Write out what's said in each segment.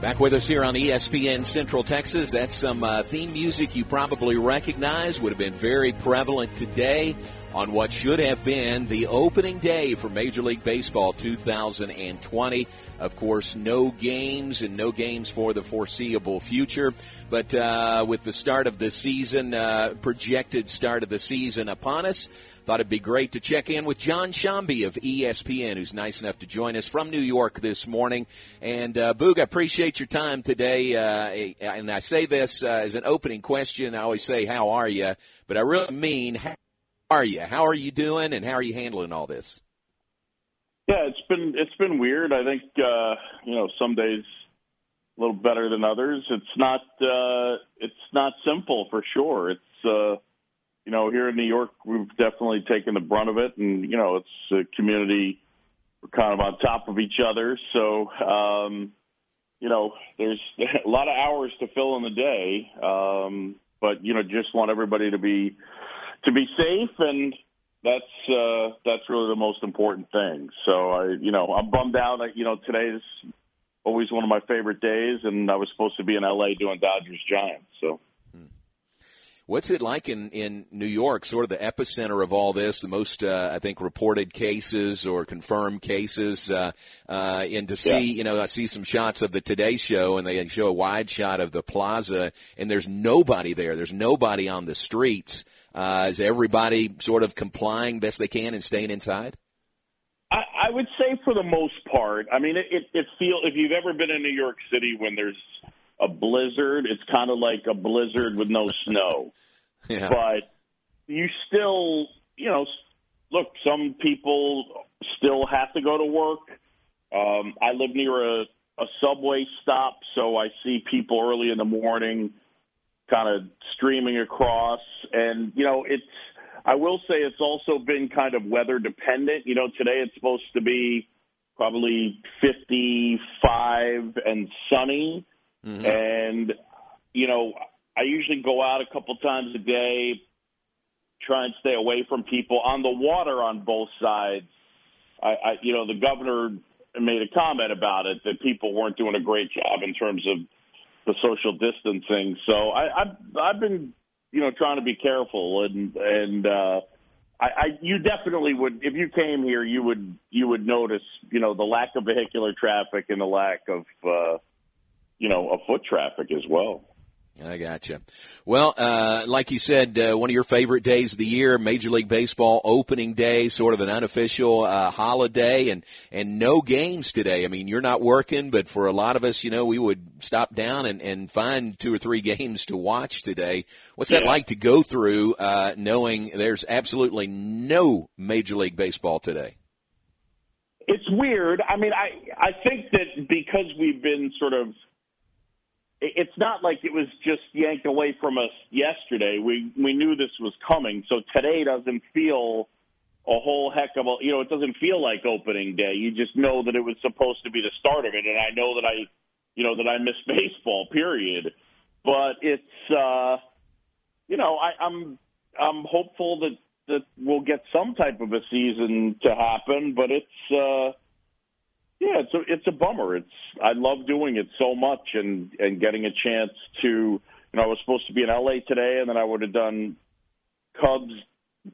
Back with us here on ESPN Central Texas. That's some uh, theme music you probably recognize, would have been very prevalent today on what should have been the opening day for Major League Baseball 2020. Of course, no games and no games for the foreseeable future. But uh, with the start of the season, uh, projected start of the season upon us, Thought it'd be great to check in with Jon Sciambi of ESPN, who's nice enough to join us from New York this morning. And uh, Boog, I appreciate your time today. Uh, and I say this uh, as an opening question. I always say, "How are you?" But I really mean, "How are you? How are you doing? And how are you handling all this?" Yeah, it's been it's been weird. I think uh, you know some days a little better than others. It's not uh, it's not simple for sure. It's uh, you know, here in New York, we've definitely taken the brunt of it, and you know, it's a community. We're kind of on top of each other, so um, you know, there's a lot of hours to fill in the day. Um, but you know, just want everybody to be to be safe, and that's uh, that's really the most important thing. So I, you know, I'm bummed out. You know, today's always one of my favorite days, and I was supposed to be in LA doing Dodgers Giants, so. What's it like in, in New York, sort of the epicenter of all this, the most, uh, I think, reported cases or confirmed cases? Uh, uh, and to see, yeah. you know, I see some shots of the Today Show, and they show a wide shot of the plaza, and there's nobody there. There's nobody on the streets. Uh, is everybody sort of complying best they can and staying inside? I, I would say for the most part. I mean, it, it, it feel if you've ever been in New York City when there's a blizzard, it's kind of like a blizzard with no snow. Yeah. But you still, you know, look, some people still have to go to work. Um, I live near a, a subway stop, so I see people early in the morning kind of streaming across. And, you know, it's, I will say it's also been kind of weather dependent. You know, today it's supposed to be probably 55 and sunny. Mm-hmm. And, you know, I usually go out a couple times a day, try and stay away from people on the water on both sides. I, I you know, the governor made a comment about it that people weren't doing a great job in terms of the social distancing. So I, I've I've been you know trying to be careful and and uh, I, I you definitely would if you came here you would you would notice you know the lack of vehicular traffic and the lack of uh, you know of foot traffic as well. I gotcha. Well, uh, like you said, uh, one of your favorite days of the year, Major League Baseball opening day, sort of an unofficial uh, holiday, and and no games today. I mean, you're not working, but for a lot of us, you know, we would stop down and, and find two or three games to watch today. What's that like to go through, uh, knowing there's absolutely no Major League Baseball today? It's weird. I mean, I I think that because we've been sort of it's not like it was just yanked away from us yesterday. We we knew this was coming, so today doesn't feel a whole heck of a you know it doesn't feel like opening day. You just know that it was supposed to be the start of it, and I know that I you know that I miss baseball. Period. But it's uh, you know I, I'm I'm hopeful that that we'll get some type of a season to happen, but it's. uh yeah, it's a it's a bummer. It's I love doing it so much and and getting a chance to you know I was supposed to be in LA today and then I would have done Cubs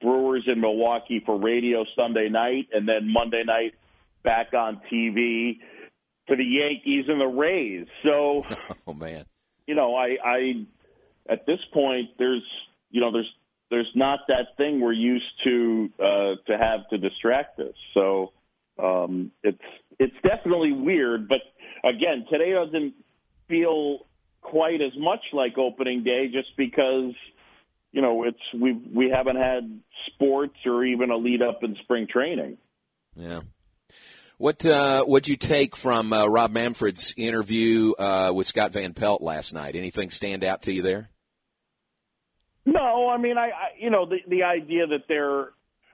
Brewers in Milwaukee for radio Sunday night and then Monday night back on TV for the Yankees and the Rays. So oh man. You know, I I at this point there's you know there's there's not that thing we're used to uh to have to distract us. So um it's it's definitely weird, but again, today doesn't feel quite as much like opening day just because you know it's we we haven't had sports or even a lead up in spring training. Yeah. What uh, what'd you take from uh, Rob Manfred's interview uh, with Scott Van Pelt last night? Anything stand out to you there? No, I mean, I, I you know the the idea that they're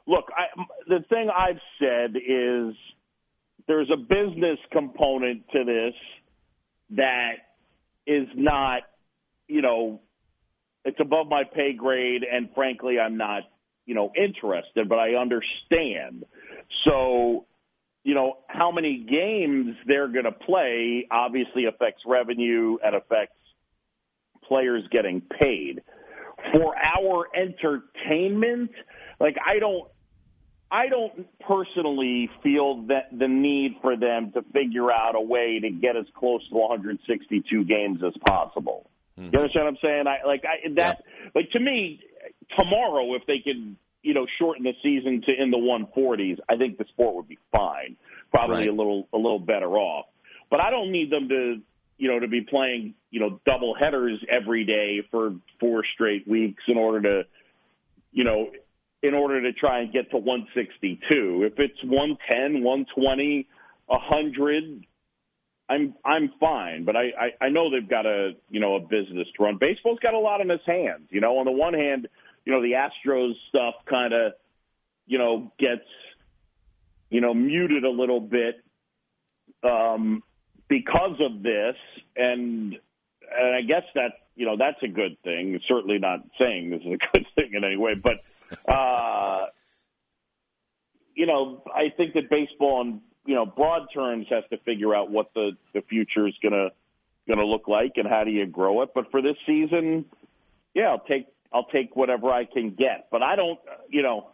look. I, the thing I've said is there's a business component to this that is not, you know, it's above my pay grade, and frankly, I'm not, you know, interested, but I understand. So, you know, how many games they're going to play obviously affects revenue and affects players getting paid. For our entertainment, like I don't I don't personally feel that the need for them to figure out a way to get as close to 162 games as possible. Mm-hmm. You understand what I'm saying? I like I, that. Yeah. Like to me, tomorrow, if they could, you know, shorten the season to in the 140s, I think the sport would be fine. Probably right. a little a little better off. But I don't need them to, you know, to be playing, you know, double headers every day for four straight weeks in order to, you know, in order to try and get to 162. If it's 110, 120, 100, I'm I'm fine. But I, I I know they've got a you know a business to run. Baseball's got a lot in its hands. You know, on the one hand, you know the Astros stuff kind of you know gets you know muted a little bit um, because of this, and and I guess that you know that's a good thing. Certainly not saying this is a good thing in any way, but uh, you know, I think that baseball, in you know, broad terms, has to figure out what the the future is gonna gonna look like and how do you grow it. But for this season, yeah, I'll take I'll take whatever I can get. But I don't, you know,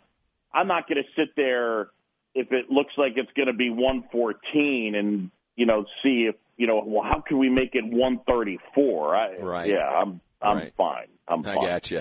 I'm not going to sit there if it looks like it's going to be 114 and you know see if you know well how can we make it 134? I, right. Yeah, I'm I'm right. fine. I'm I fine. I got you.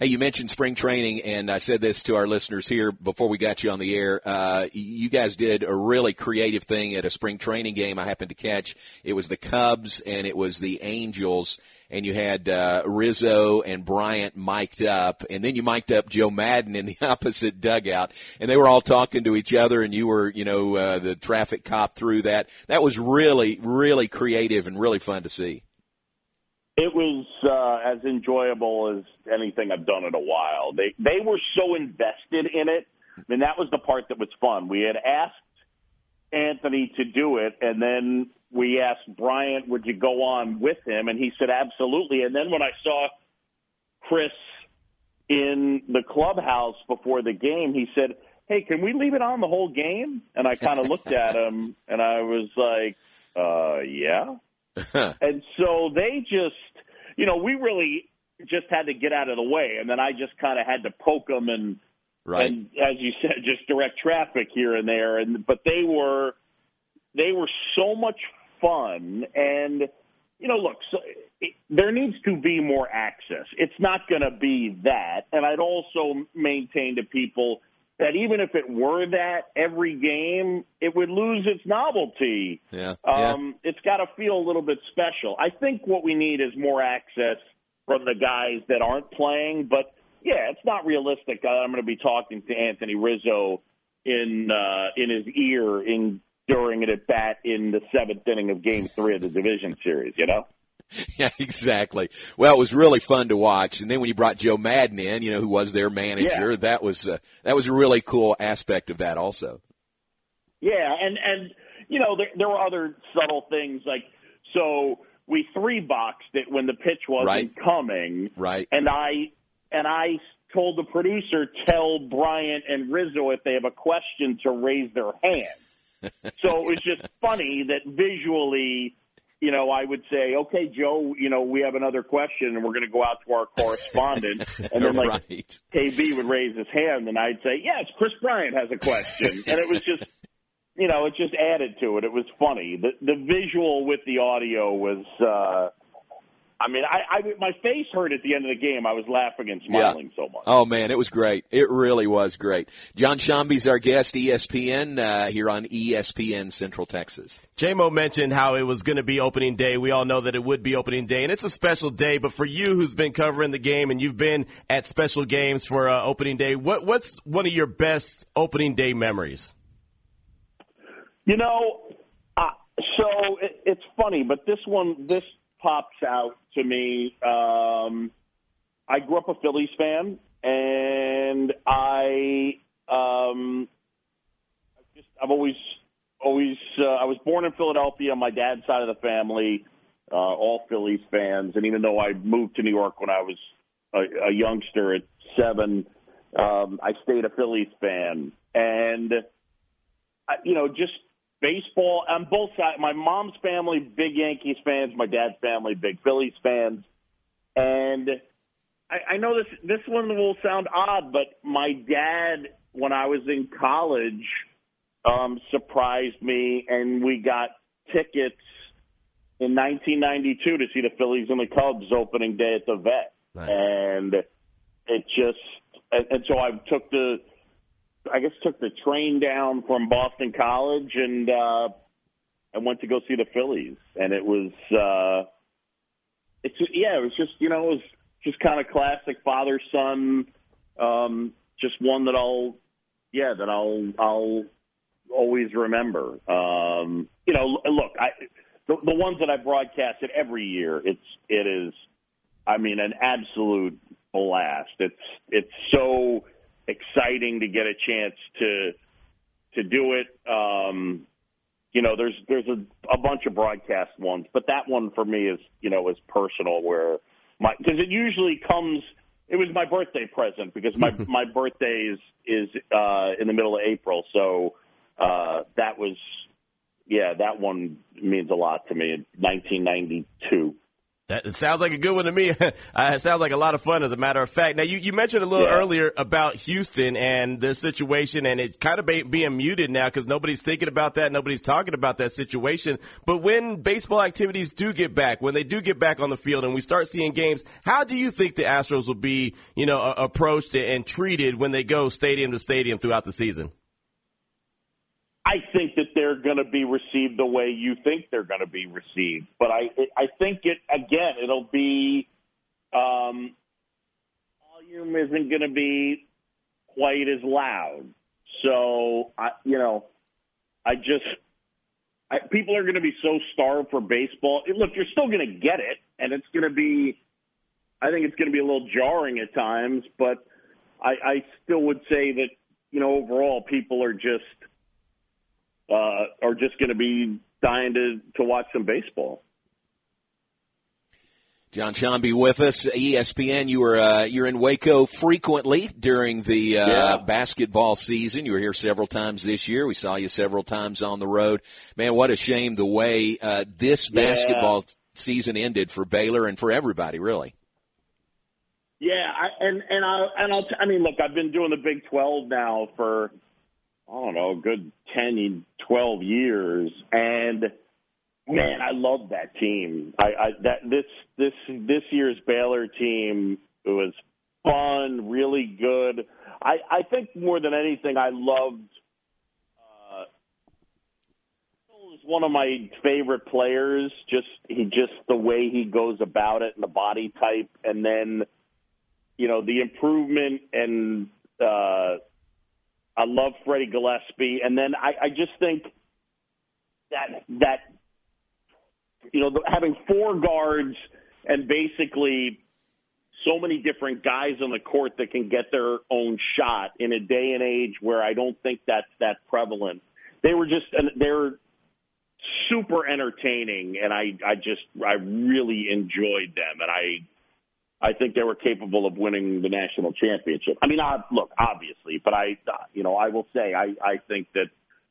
Hey, you mentioned spring training, and I said this to our listeners here before we got you on the air. Uh, you guys did a really creative thing at a spring training game I happened to catch. It was the Cubs and it was the Angels, and you had uh, Rizzo and Bryant mic'd up, and then you mic'd up Joe Maddon in the opposite dugout, and they were all talking to each other, and you were, you know, uh, the traffic cop through that. That was really, really creative and really fun to see. It was uh, as enjoyable as anything I've done in a while. They they were so invested in it. I mean, that was the part that was fun. We had asked Anthony to do it, and then we asked Bryant, "Would you go on with him?" And he said, "Absolutely." And then when I saw Kris in the clubhouse before the game, he said, "Hey, can we leave it on the whole game?" And I kind of looked at him, and I was like, "Uh, yeah." and so they just, you know, we really just had to get out of the way, and then I just kind of had to poke them and, right. and as you said, just direct traffic here and there. And but they were, they were so much fun, and you know, look, so it, there needs to be more access. It's not going to be that, and I'd also maintain to people that even if it were that every game, it would lose its novelty. Yeah. Um, yeah. It's got to feel a little bit special. I think what we need is more access from the guys that aren't playing. But yeah, it's not realistic. I'm going to be talking to Anthony Rizzo in uh, in his ear in during it at bat in the seventh inning of Game Three of the division series. You know. Yeah, exactly. Well, it was really fun to watch, and then when you brought Joe Maddon in, you know, who was their manager, yeah. that was uh, that was a really cool aspect of that, also. Yeah, and and you know, there, there were other subtle things like so we three boxed it when the pitch wasn't right. coming, right? And I and I told the producer tell Bryant and Rizzo if they have a question to raise their hand. so it was just funny that visually you know, I would say, okay, Joe, you know, we have another question and we're going to go out to our correspondent. And then, like, right. KB would raise his hand and I'd say, yes, Kris Bryant has a question. and it was just, you know, it just added to it. It was funny. The, the visual with the audio was, uh, I mean, I, I my face hurt at the end of the game. I was laughing and smiling yeah. so much. Oh man, it was great. It really was great. Jon Sciambi's our guest, ESPN uh, here on ESPN Central Texas. JMO mentioned how it was going to be opening day. We all know that it would be opening day, and it's a special day. But for you, who's been covering the game and you've been at special games for uh, opening day, what what's one of your best opening day memories? You know, uh, so it, it's funny, but this one, this pops out to me. Um, I grew up a Phillies fan, and I um, just I've always always uh, I was born in Philadelphia. My dad's side of the family, uh, all Phillies fans, and even though I moved to New York when I was a, a youngster at seven, um, I stayed a Phillies fan, and you know, just baseball on both sides. My mom's family, big Yankees fans. My dad's family, big Phillies fans. And I, I know this this one will sound odd, but my dad, when I was in college, um, surprised me, and we got tickets in 1992 to see the Phillies and the Cubs opening day at the Vet, nice. and it just and, and so I took the I guess took the train down from Boston College and uh I went to go see the Phillies and it was uh it's yeah, it was just you know, it was just kind of classic father son um just one that I'll yeah, that I'll I'll always remember. Um you know, look, I the, the ones that I broadcasted every year, it's it is I mean an absolute blast. It's it's so exciting to get a chance to to do it. Um, you know, there's there's a, a bunch of broadcast ones, but that one for me is you know is personal where my because it usually comes. It was my birthday present because my my birthday is is uh, in the middle of April, so uh, that was yeah that one means a lot to me. 1992. That it sounds like a good one to me. uh, it sounds like a lot of fun, as a matter of fact. Now, you, you mentioned a little yeah. earlier about Houston and their situation, and it kind of be, being muted now because nobody's thinking about that, nobody's talking about that situation. But when baseball activities do get back, when they do get back on the field, and we start seeing games, how do you think the Astros will be, you know, approached and treated when they go stadium to stadium throughout the season? I think that they're going to be received the way you think they're going to be received. But I, I think it again. It'll be um, volume isn't going to be quite as loud. So I, you know, I just I, people are going to be so starved for baseball. Look, you're still going to get it, and it's going to be. I think it's going to be a little jarring at times, but I, I still would say that you know overall people are just uh, are just going to be dying to, to watch some baseball. Jon be with us, ESPN. You were uh, you're in Waco frequently during the uh, yeah. basketball season. You were here several times this year. We saw you several times on the road. Man, what a shame the way uh, this basketball yeah. season ended for Baylor and for everybody, really. Yeah, I, and and I and I'll t- I mean, look, I've been doing the Big Twelve now for I don't know, good 10, 12 years. And man, I love that team. I, I that this this this year's Baylor team it was fun, really good. I I think more than anything, I loved. Uh, one of my favorite players. Just he just the way he goes about it and the body type, and then you know the improvement and uh, I love Freddie Gillespie, and then I, I just think that that you know having four guards and basically so many different guys on the court that can get their own shot in a day and age where I don't think that's that prevalent. They were just they're super entertaining, and I I just I really enjoyed them, and I I think they were capable of winning the national championship. I mean, I, look, obviously, but I, you know, I will say I, I think that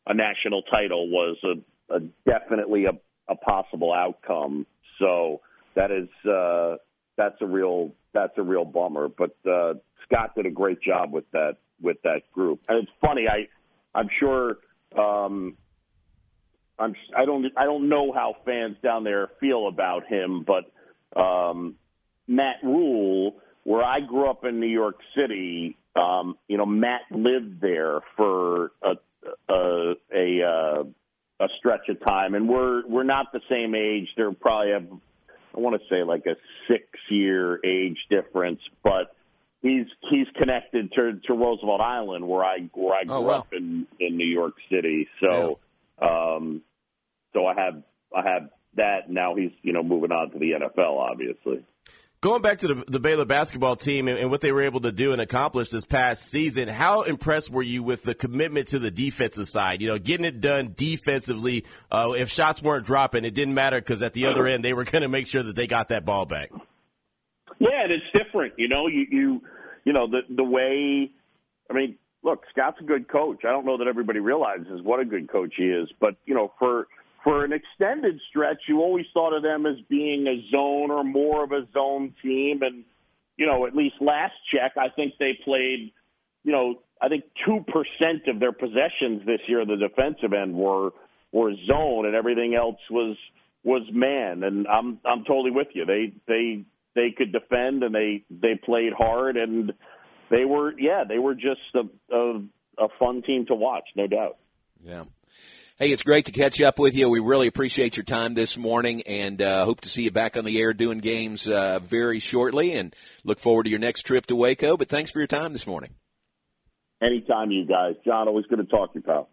a national title was a, a definitely a, a possible outcome. So that is uh, that's a real that's a real bummer. But uh, Scott did a great job with that with that group. And it's funny, I I'm sure um, I'm I don't I don't know how fans down there feel about him, but um, Matt Rhule, where I grew up in New York City, um, you know, Matt lived there for a a a, uh, a stretch of time, and we're we're not the same age. They're probably have I want to say like a six year age difference, but he's he's connected to to Roosevelt Island where I where I oh, grew oh, wow. up in in New York City. So yeah. um so I have I have that now he's you know moving on to the NFL obviously. Going back to the, the Baylor basketball team and, and, what they were able to do and accomplish this past season, how impressed were you with the commitment to the defensive side? You know, getting it done defensively. Uh, if shots weren't dropping, it didn't matter because at the other end, they were going to make sure that they got that ball back. Yeah, and it's different. You know, you you you know the the way. I mean, look, Scott's a good coach. I don't know that everybody realizes what a good coach he is, but you know, for for an extended stretch, you always thought of them as being a zone or more of a zone team, and you know, at least last check, I think they played, you know, I think two percent of their possessions this year, the defensive end were were zone, and everything else was was man. And I'm I'm totally with you. They they they could defend and they they played hard and they were yeah they were just a a, a fun team to watch, no doubt. Yeah. Hey, it's great to catch up with you. We really appreciate your time this morning and uh, hope to see you back on the air doing games uh, very shortly and look forward to your next trip to Waco. But thanks for your time this morning. Anytime, you guys. John, always good to talk to you, pal.